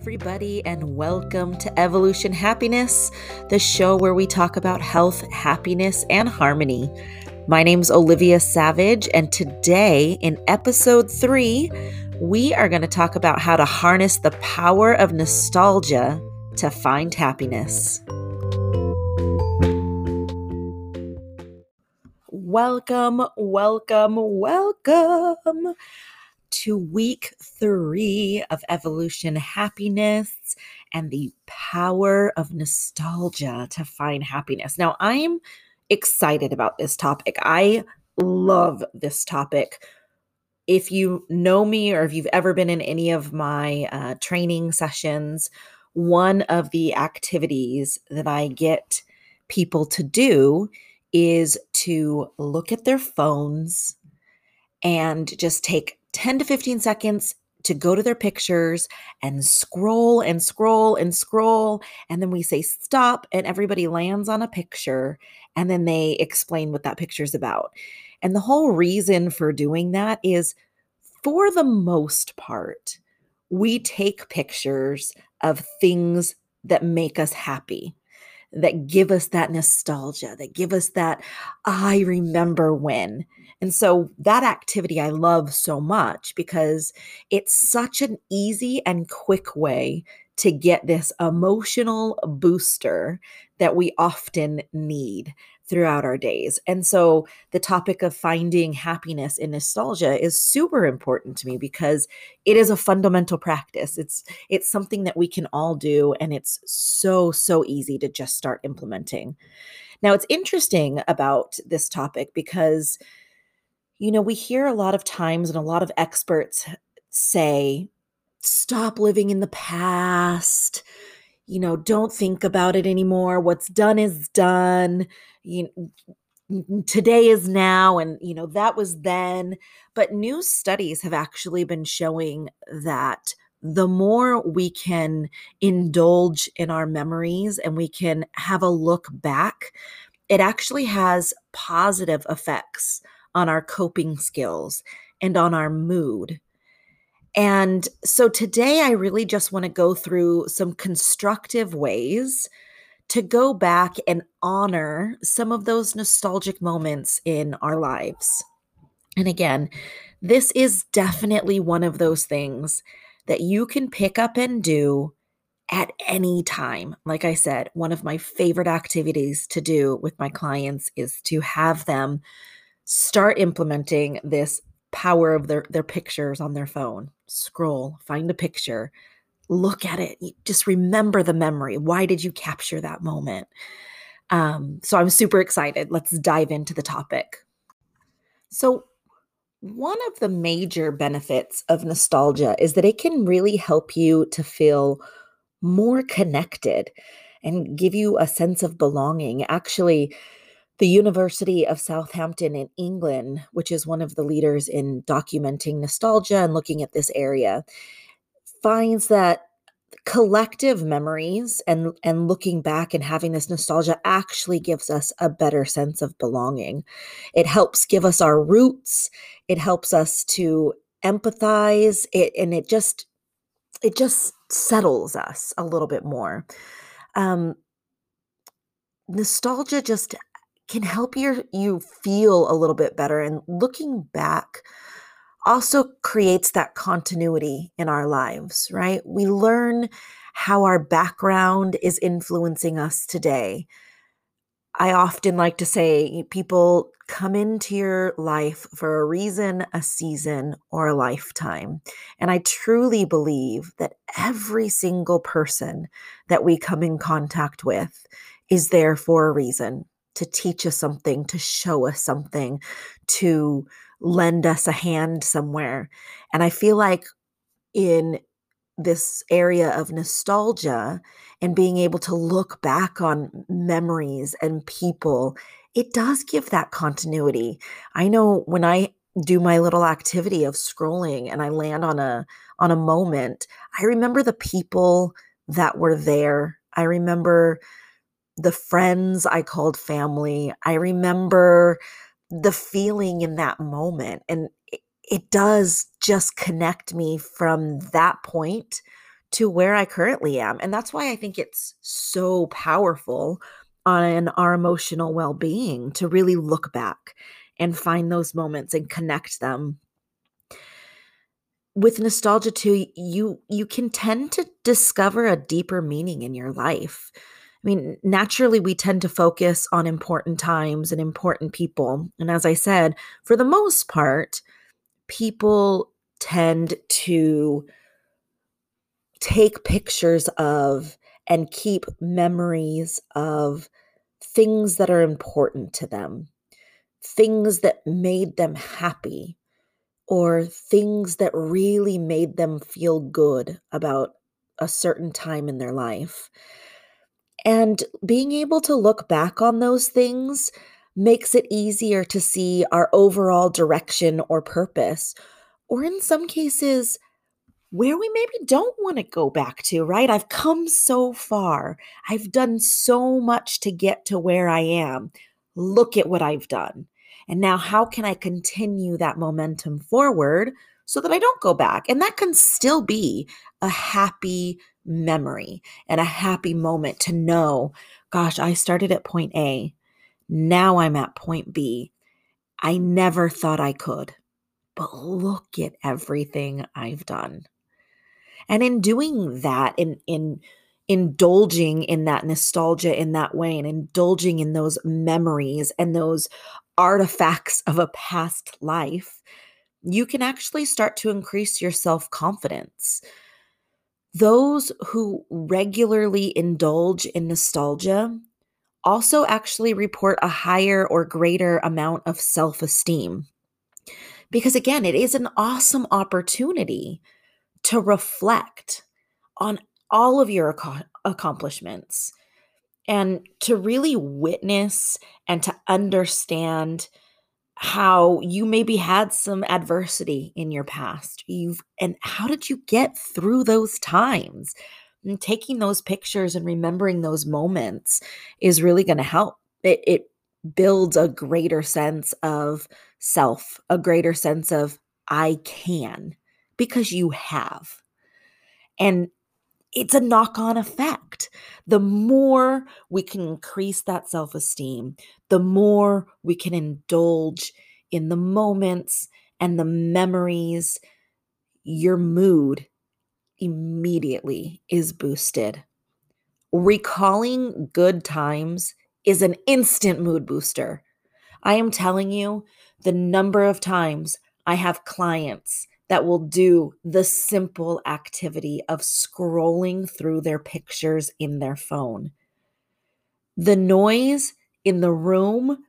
everybody, and welcome to Evolution Happiness, the show where we talk about health, happiness, and harmony. My name's Olivia Savage, and today in episode three, we are going to talk about how to harness the power of nostalgia to find happiness. Welcome, welcome, welcome to week three of evolution happiness and the power of nostalgia to find happiness. Now, I'm excited about this topic. I love this topic. If you know me or if you've ever been in any of my uh, training sessions, one of the activities that I get people to do is to look at their phones and just take 10 to 15 seconds to go to their pictures and scroll and scroll and scroll. And then we say stop, and everybody lands on a picture and then they explain what that picture is about. And the whole reason for doing that is for the most part, we take pictures of things that make us happy that give us that nostalgia, that give us that I remember when. And so that activity I love so much because it's such an easy and quick way to get this emotional booster that we often need throughout our days. And so the topic of finding happiness in nostalgia is super important to me because it is a fundamental practice. It's it's something that we can all do and it's so so easy to just start implementing. Now it's interesting about this topic because you know, we hear a lot of times and a lot of experts say stop living in the past you know, don't think about it anymore. What's done is done. You today is now and you know that was then but new studies have actually been showing that the more we can indulge in our memories and we can have a look back it actually has positive effects on our coping skills and on our mood and so today, I really just want to go through some constructive ways to go back and honor some of those nostalgic moments in our lives. And again, this is definitely one of those things that you can pick up and do at any time. Like I said, one of my favorite activities to do with my clients is to have them start implementing this power of their their pictures on their phone. Scroll, find a picture, look at it. Just remember the memory. Why did you capture that moment? Um, so I'm super excited. Let's dive into the topic. So, one of the major benefits of nostalgia is that it can really help you to feel more connected and give you a sense of belonging. Actually, the University of Southampton in England, which is one of the leaders in documenting nostalgia and looking at this area, finds that collective memories and and looking back and having this nostalgia actually gives us a better sense of belonging. It helps give us our roots, it helps us to empathize, it and it just it just settles us a little bit more. Um nostalgia just can help your you feel a little bit better and looking back also creates that continuity in our lives right? We learn how our background is influencing us today. I often like to say people come into your life for a reason a season or a lifetime. And i truly believe that every single person that we come in contact with is there for a reason to teach us something, to show us something, to lend us a hand somewhere. And I feel like in this area of nostalgia and being able to look back on memories and people, it does give that continuity. I know when I do my little activity of scrolling and I land on a on a moment, I remember the people that were there. I remember the friends I called family. I remember the feeling in that moment. And it, does just connect me from that point to where I currently am. And that's why I think it's so powerful on our emotional well being to really look back and find those moments and connect them. With nostalgia too, you you can tend to discover a deeper meaning in your life. I mean, naturally, we tend to focus on important times and important people. And as I said, for the most part, people tend to take pictures of and keep memories of things that are important to them, things that made them happy, or things that really made them feel good about a certain time in their life. And being able to look back on those things makes it easier to see our overall direction or purpose, or in some cases, where we maybe don't want to go back to, right? I've come so far. I've done so much to get to where I am. Look at what I've done. And now, how can I continue that momentum forward so that I don't go back? And that can still be a happy memory and a happy moment to know, gosh, I started at point A. Now I'm at point B. I never thought I could, but look at everything I've done. And in doing that, in in indulging in that nostalgia in that way and indulging in those memories and those artifacts of a past life, you can actually start to increase your self confidence. Those who regularly indulge in nostalgia also actually report a higher or greater amount of self esteem. Because again, it is an awesome opportunity to reflect on all of your ac- accomplishments and to really witness and to understand how you maybe had some adversity in your past. You've and how did you get through those times? And taking those pictures and remembering those moments is really going to help. It, it builds a greater sense of self a greater sense of i can because you have. And it's a knock on effect. The more we can increase that self esteem, the more we can indulge in the moments and the memories, your mood immediately is boosted. Recalling good times is an instant mood booster. I am telling you, the number of times I have clients that will do the simple activity of scrolling through their pictures in their phone. The noise in the room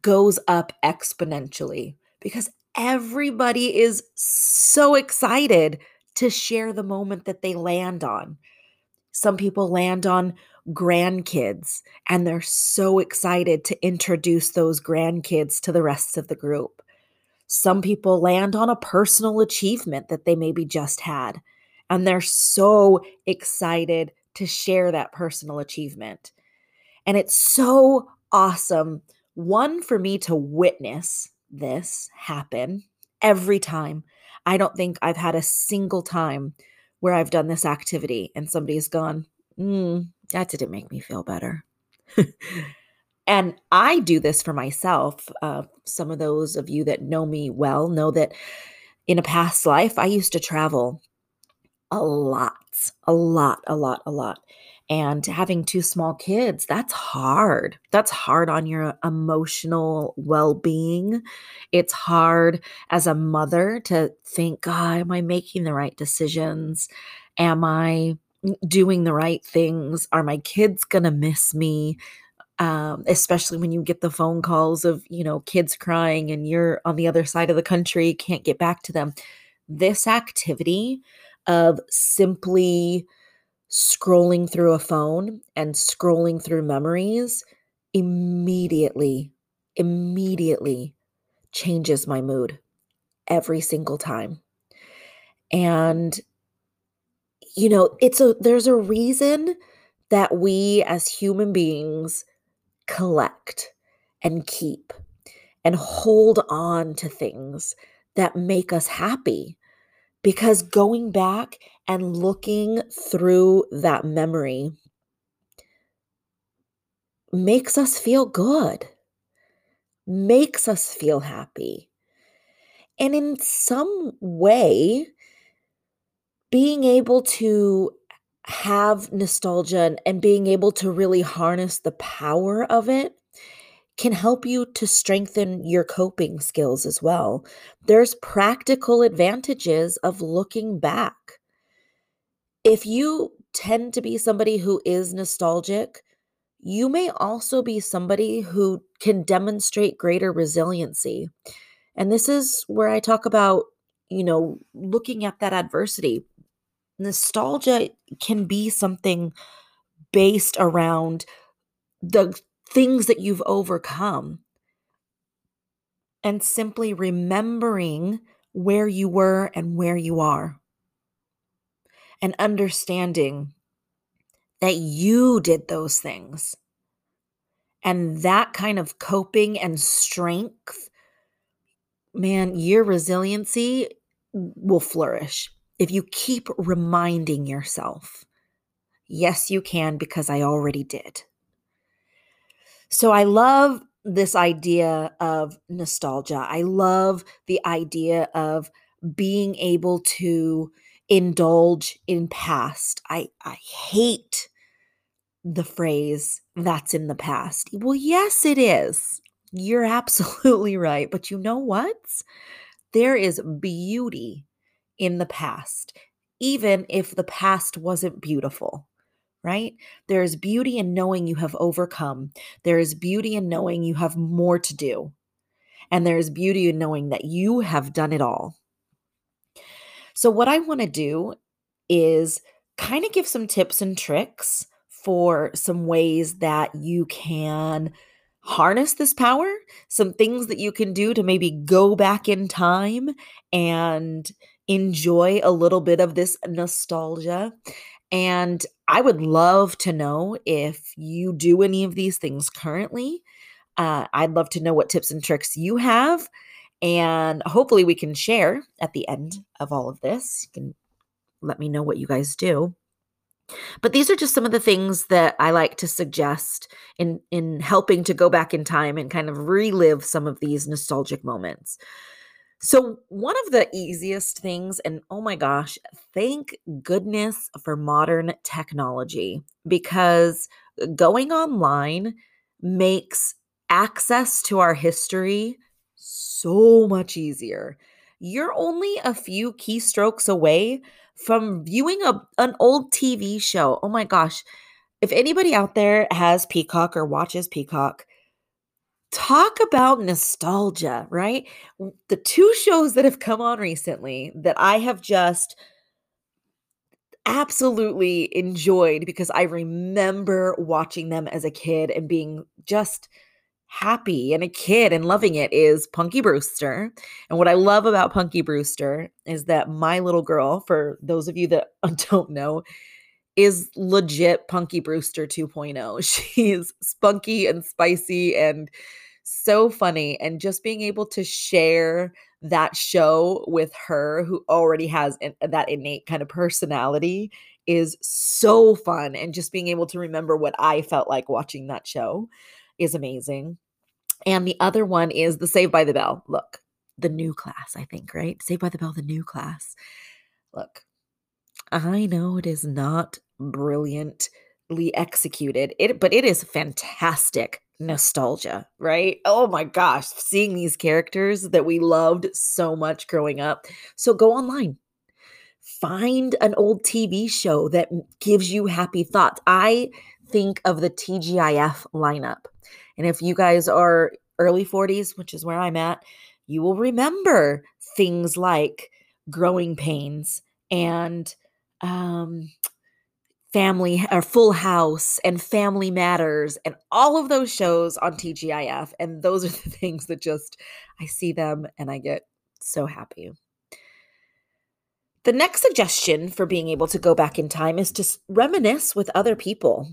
goes up exponentially because everybody is so excited to share the moment that they land on. Some people land on grandkids and they're so excited to introduce those grandkids to the rest of the group. Some people land on a personal achievement that they maybe just had, and they're so excited to share that personal achievement. And it's so awesome, one, for me to witness this happen every time. I don't think I've had a single time where I've done this activity and somebody's gone, mm, that didn't make me feel better. And I do this for myself. Uh, some of those of you that know me well know that in a past life, I used to travel a lot, a lot, a lot, a lot. And having two small kids, that's hard. That's hard on your emotional well being. It's hard as a mother to think, God, am I making the right decisions? Am I doing the right things? Are my kids going to miss me? Um, especially when you get the phone calls of you know kids crying and you're on the other side of the country can't get back to them. This activity of simply scrolling through a phone and scrolling through memories immediately immediately changes my mood every single time. And you know it's a there's a reason that we as human beings collect and keep and hold on to things that make us happy. Because going back and looking through that memory makes us feel good, makes us feel happy. And in some way, being able to have nostalgia and, being able to really harness the power of it can help you to strengthen your coping skills as well. There's practical advantages of looking back. If you tend to be somebody who is nostalgic, you may also be somebody who can demonstrate greater resiliency. And this is where I talk about, you know, looking at that adversity. Nostalgia can be something based around the things that you've overcome and simply remembering where you were and where you are and understanding that you did those things. And that kind of coping and strength, man, your resiliency will flourish if you keep reminding yourself, yes, you can, because I already did. So I love this idea of nostalgia. I love the idea of being able to indulge in past. I I hate the phrase that's in the past. Well, yes it is. You're absolutely right, but you know what? There is beauty in the past, even if the past wasn't beautiful right? There is beauty in knowing you have overcome. There is beauty in knowing you have more to do. And there is beauty in knowing that you have done it all. So, what I want to do is kind of give some tips and tricks for some ways that you can harness this power, some things that you can do to maybe go back in time and enjoy a little bit of this nostalgia and I would love to know if you do any of these things currently. Uh, I'd love to know what tips and tricks you have. And hopefully, we can share at the end of all of this. You can let me know what you guys do. But these are just some of the things that I like to suggest in in helping to go back in time and kind of relive some of these nostalgic moments. So, one of the easiest things, and oh my gosh, thank goodness for modern technology because uh, going online makes access to our history so much easier. You're only a few keystrokes away from viewing a, an old TV show. Oh my gosh. If anybody out there has Peacock or watches Peacock, talk about nostalgia, right? The two shows that have come on recently that I have just absolutely enjoyed because I remember watching them as a kid and being just happy and a kid and loving it is Punky Brewster. And what I love about Punky Brewster is that my little girl, for those of you that don't know, is legit Punky Brewster 2.0. She's spunky and spicy and so funny and just being able to share that show with her who already has an, uh, that innate kind of personality is so fun and just being able to remember what I felt like watching that show is amazing. And the other one is the Saved by the Bell. Look, the new class, I think, right? Saved by the Bell, the new class. Look, I know it is not executed, it but it is fantastic nostalgia, right? Oh my gosh, seeing these characters that we loved so much growing up. So go online. Find an old TV show that gives you happy thoughts. I think of the TGIF lineup. And if you guys are early 40s, which is where I'm at, you will remember things like growing pains and um family or full house and family matters and all of those shows on tgif and those are the things that just i see them and i get so happy. The next suggestion for being able to go back in time is to reminisce with other people.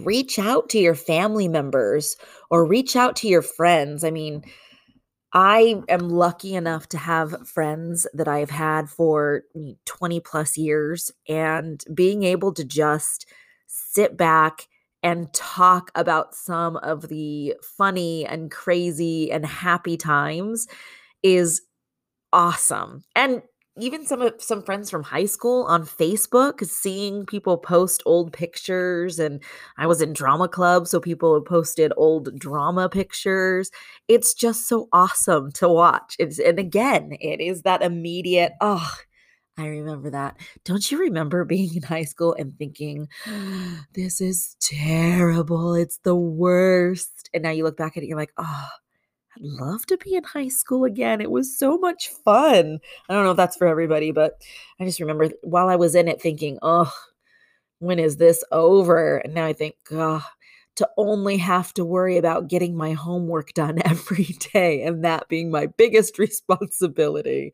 Reach out to your family members or reach out to your friends. I mean I am lucky enough to have friends that I've had for 20 plus years, and being able to just sit back and talk about some of the funny and crazy and happy times is awesome. And even some of some friends from high school on Facebook, seeing people post old pictures, and I was in drama club, so people posted old drama pictures. It's just so awesome to watch. It's and again, it is that immediate, oh, I remember that. Don't you remember being in high school and thinking, this is terrible. It's the worst. And now you look back at it, you're like, oh, I'd love to be in high school again. It was so much fun. I don't know if that's for everybody, but I just remember while I was in it thinking, oh, when is this over? And now I think, oh, to only have to worry about getting my homework done every day and that being my biggest responsibility.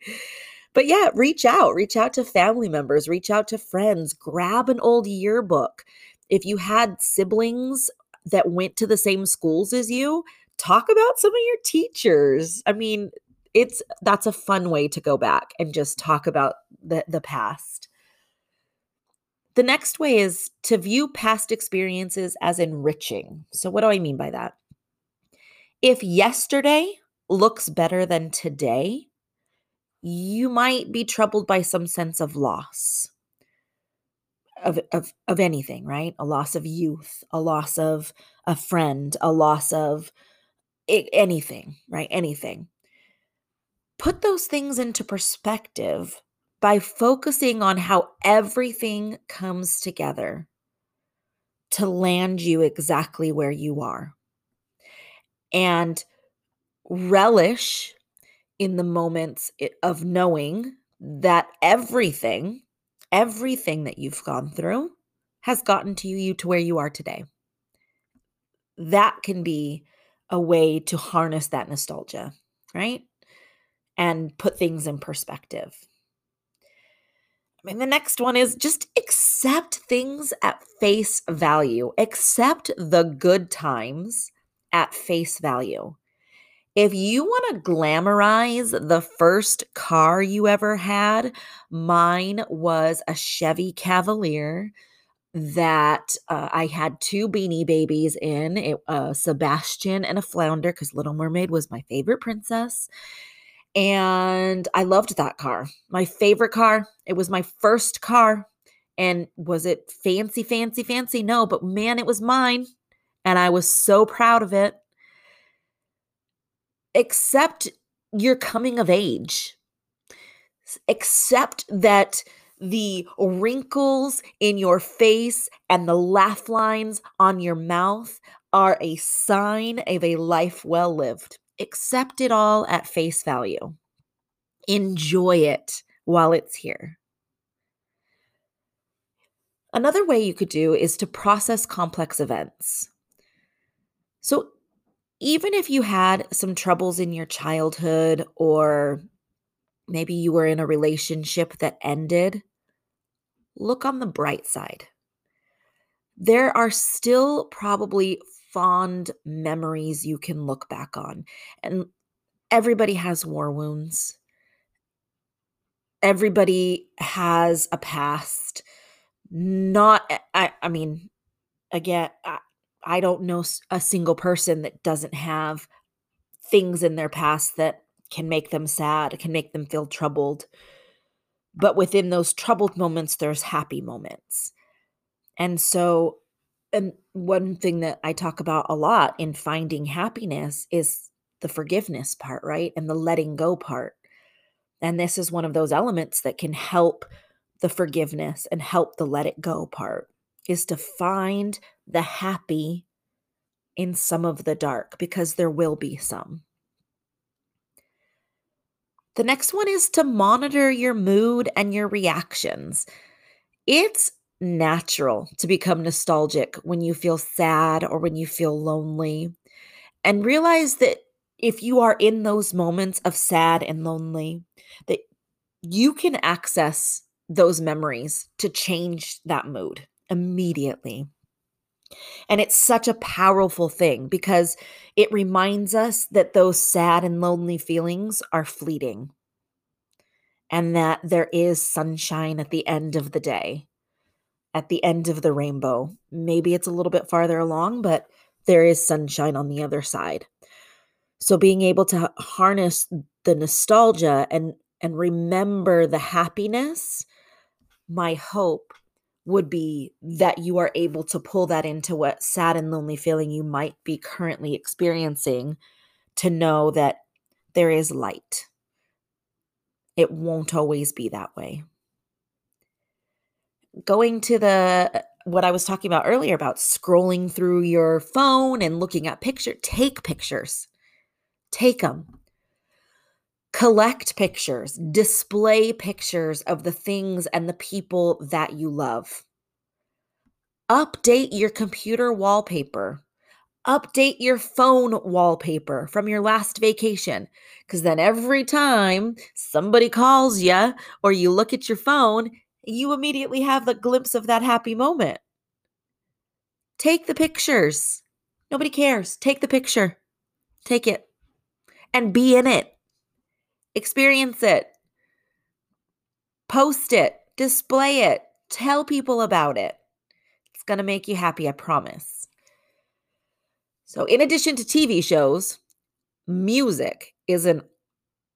But yeah, reach out, reach out to family members, reach out to friends, grab an old yearbook. If you had siblings that went to the same schools as you, talk about some of your teachers. I mean, it's that's a fun way to go back and just talk about the the past. The next way is to view past experiences as enriching. So what do I mean by that? If yesterday looks better than today, you might be troubled by some sense of loss of, of, of anything, right? A loss of youth, a loss of a friend, a loss of it, anything, right? Anything. Put those things into perspective by focusing on how everything comes together to land you exactly where you are. And relish in the moments of knowing that everything, everything that you've gone through has gotten to you to where you are today. That can be a way to harness that nostalgia, right? And put things in perspective. I mean, the next one is just accept things at face value, accept the good times at face value. If you want to glamorize the first car you ever had, mine was a Chevy Cavalier that uh, I had two beanie babies in it, uh, Sebastian and a flounder because Little Mermaid was my favorite princess. And I loved that car. My favorite car. It was my first car. And was it fancy, fancy, fancy? No, but man, it was mine. And I was so proud of it. Accept your coming of age. Accept that the wrinkles in your face and the laugh lines on your mouth are a sign of a life well lived. Accept it all at face value. Enjoy it while it's here. Another way you could do is to process complex events. So, even if you had some troubles in your childhood or maybe you were in a relationship that ended, look on the bright side. There are still probably fond memories you can look back on. And everybody has war wounds. Everybody has a past. Not, eh, I, I mean, again, I, I don't know a single person that doesn't have things in their past that can make them sad, can make them feel troubled. But within those troubled moments, there's happy moments. And so, and one thing that I talk about a lot in finding happiness is the forgiveness part, right? And the letting go part. And this is one of those elements that can help the forgiveness and help the let it go part is to find the happy in some of the dark because there will be some. The next one is to monitor your mood and your reactions. It's natural to become nostalgic when you feel sad or when you feel lonely. And realize that if you are in those moments of sad and lonely, that you can access those memories to change that mood immediately. And it's such a powerful thing because it reminds us that those sad and lonely feelings are fleeting and that there is sunshine at the end of the day, at the end of the rainbow. Maybe it's a little bit farther along, but there is sunshine on the other side. So being able to harness the nostalgia and and remember the happiness, my hope would be that you are able to pull that into what sad and lonely feeling you might be currently experiencing to know that there is light. It won't always be that way. Going to the uh, what I was talking about earlier about scrolling through your phone and looking at picture, take pictures. Take them collect pictures, display pictures of the things and the people that you love. Update your computer wallpaper. Update your phone wallpaper from your last vacation. Because then every time somebody calls you or you look at your phone, you immediately have the glimpse of that happy moment. Take the pictures. Nobody cares. Take the picture. Take it and be in it experience it, post it, display it, tell people about it. It's going to make you happy, I promise. So, in addition to TV shows, music is an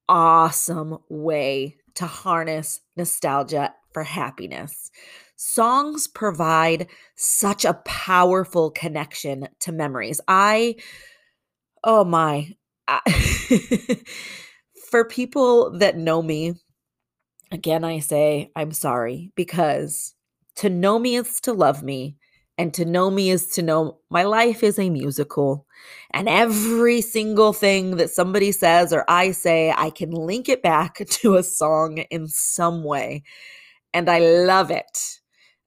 awesome way to harness nostalgia for happiness. Songs provide such a powerful connection to memories. I, oh my, I, for people that know me, again, I say I'm sorry because to know me is to love me. And to know me is to know my life is a musical. And every single thing that somebody says or I say, I can link it back to a song in some way. And I love it.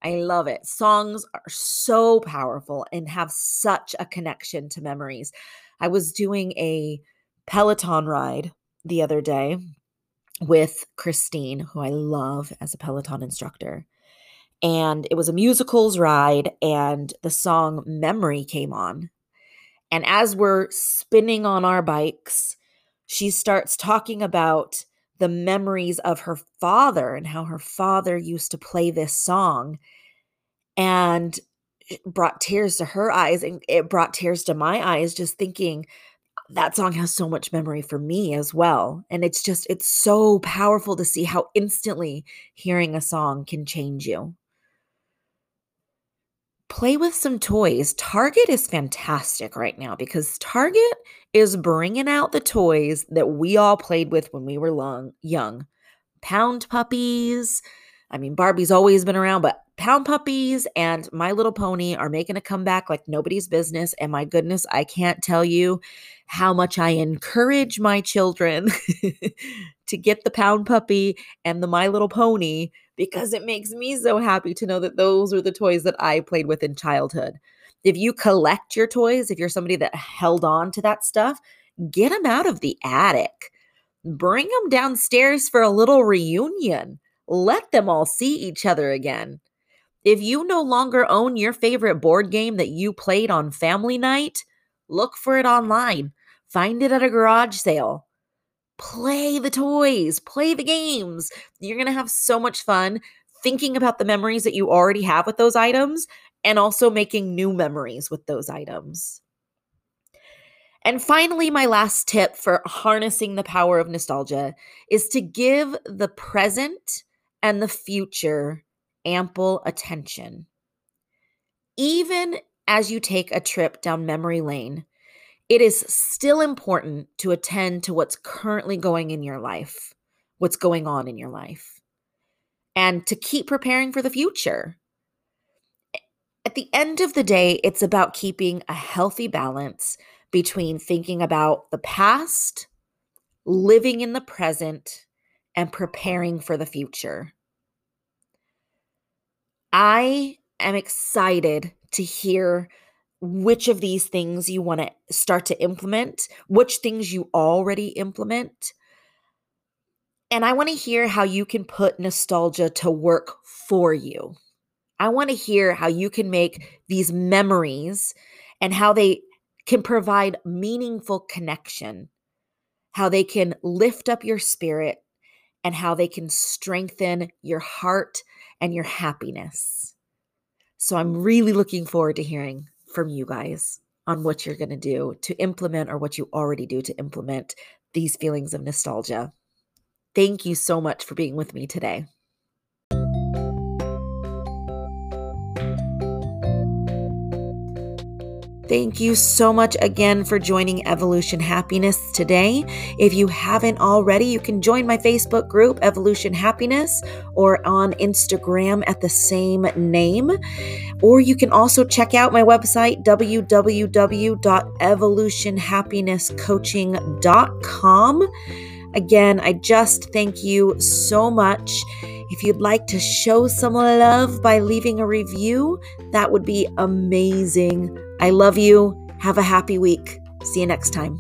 I love it. Songs are so powerful and have such a connection to memories. I was doing a Peloton ride the other day with Christine, who I love as a Peloton instructor. And it was a musicals ride, and the song Memory came on. And as we're spinning on our bikes, she starts talking about the memories of her father and how her father used to play this song. And it brought tears to her eyes, and it brought tears to my eyes, just thinking, that song has so much memory for me as well. And it's just, it's so powerful to see how instantly hearing a song can change you. Play with some toys. Target is fantastic right now because Target is bringing out the toys that we all played with when we were long, young. Pound puppies. I mean, Barbie's always been around, but Pound Puppies and My Little Pony are making a comeback like nobody's business. And my goodness, I can't tell you how much I encourage my children to get the Pound Puppy and the My Little Pony because it makes me so happy to know that those are the toys that I played with in childhood. If you collect your toys, if you're somebody that held on to that stuff, get them out of the attic. Bring them downstairs for a little reunion. Let them all see each other again. If you no longer own your favorite board game that you played on family night, look for it online. Find it at a garage sale. Play the toys, play the games. You're going to have so much fun thinking about the memories that you already have with those items and also making new memories with those items. And finally, my last tip for harnessing the power of nostalgia is to give the present and the future ample attention. Even as you take a trip down memory lane, it is still important to attend to what's currently going in your life, what's going on in your life, and to keep preparing for the future. At the end of the day, it's about keeping a healthy balance between thinking about the past, living in the present, and preparing for the future. I am excited to hear which of these things you want to start to implement, which things you already implement. And I want to hear how you can put nostalgia to work for you. I want to hear how you can make these memories and how they can provide meaningful connection, how they can lift up your spirit, and how they can strengthen your heart and your happiness. So I'm really looking forward to hearing from you guys on what you're going to do to implement or what you already do to implement these feelings of nostalgia. Thank you so much for being with me today. Thank you so much again for joining Evolution Happiness today. If you haven't already, you can join my Facebook group, Evolution Happiness, or on Instagram at the same name. Or you can also check out my website, www.evolutionhappinesscoaching.com. Again, I just thank you so much. If you'd like to show some love by leaving a review, that would be amazing. I love you. Have a happy week. See you next time.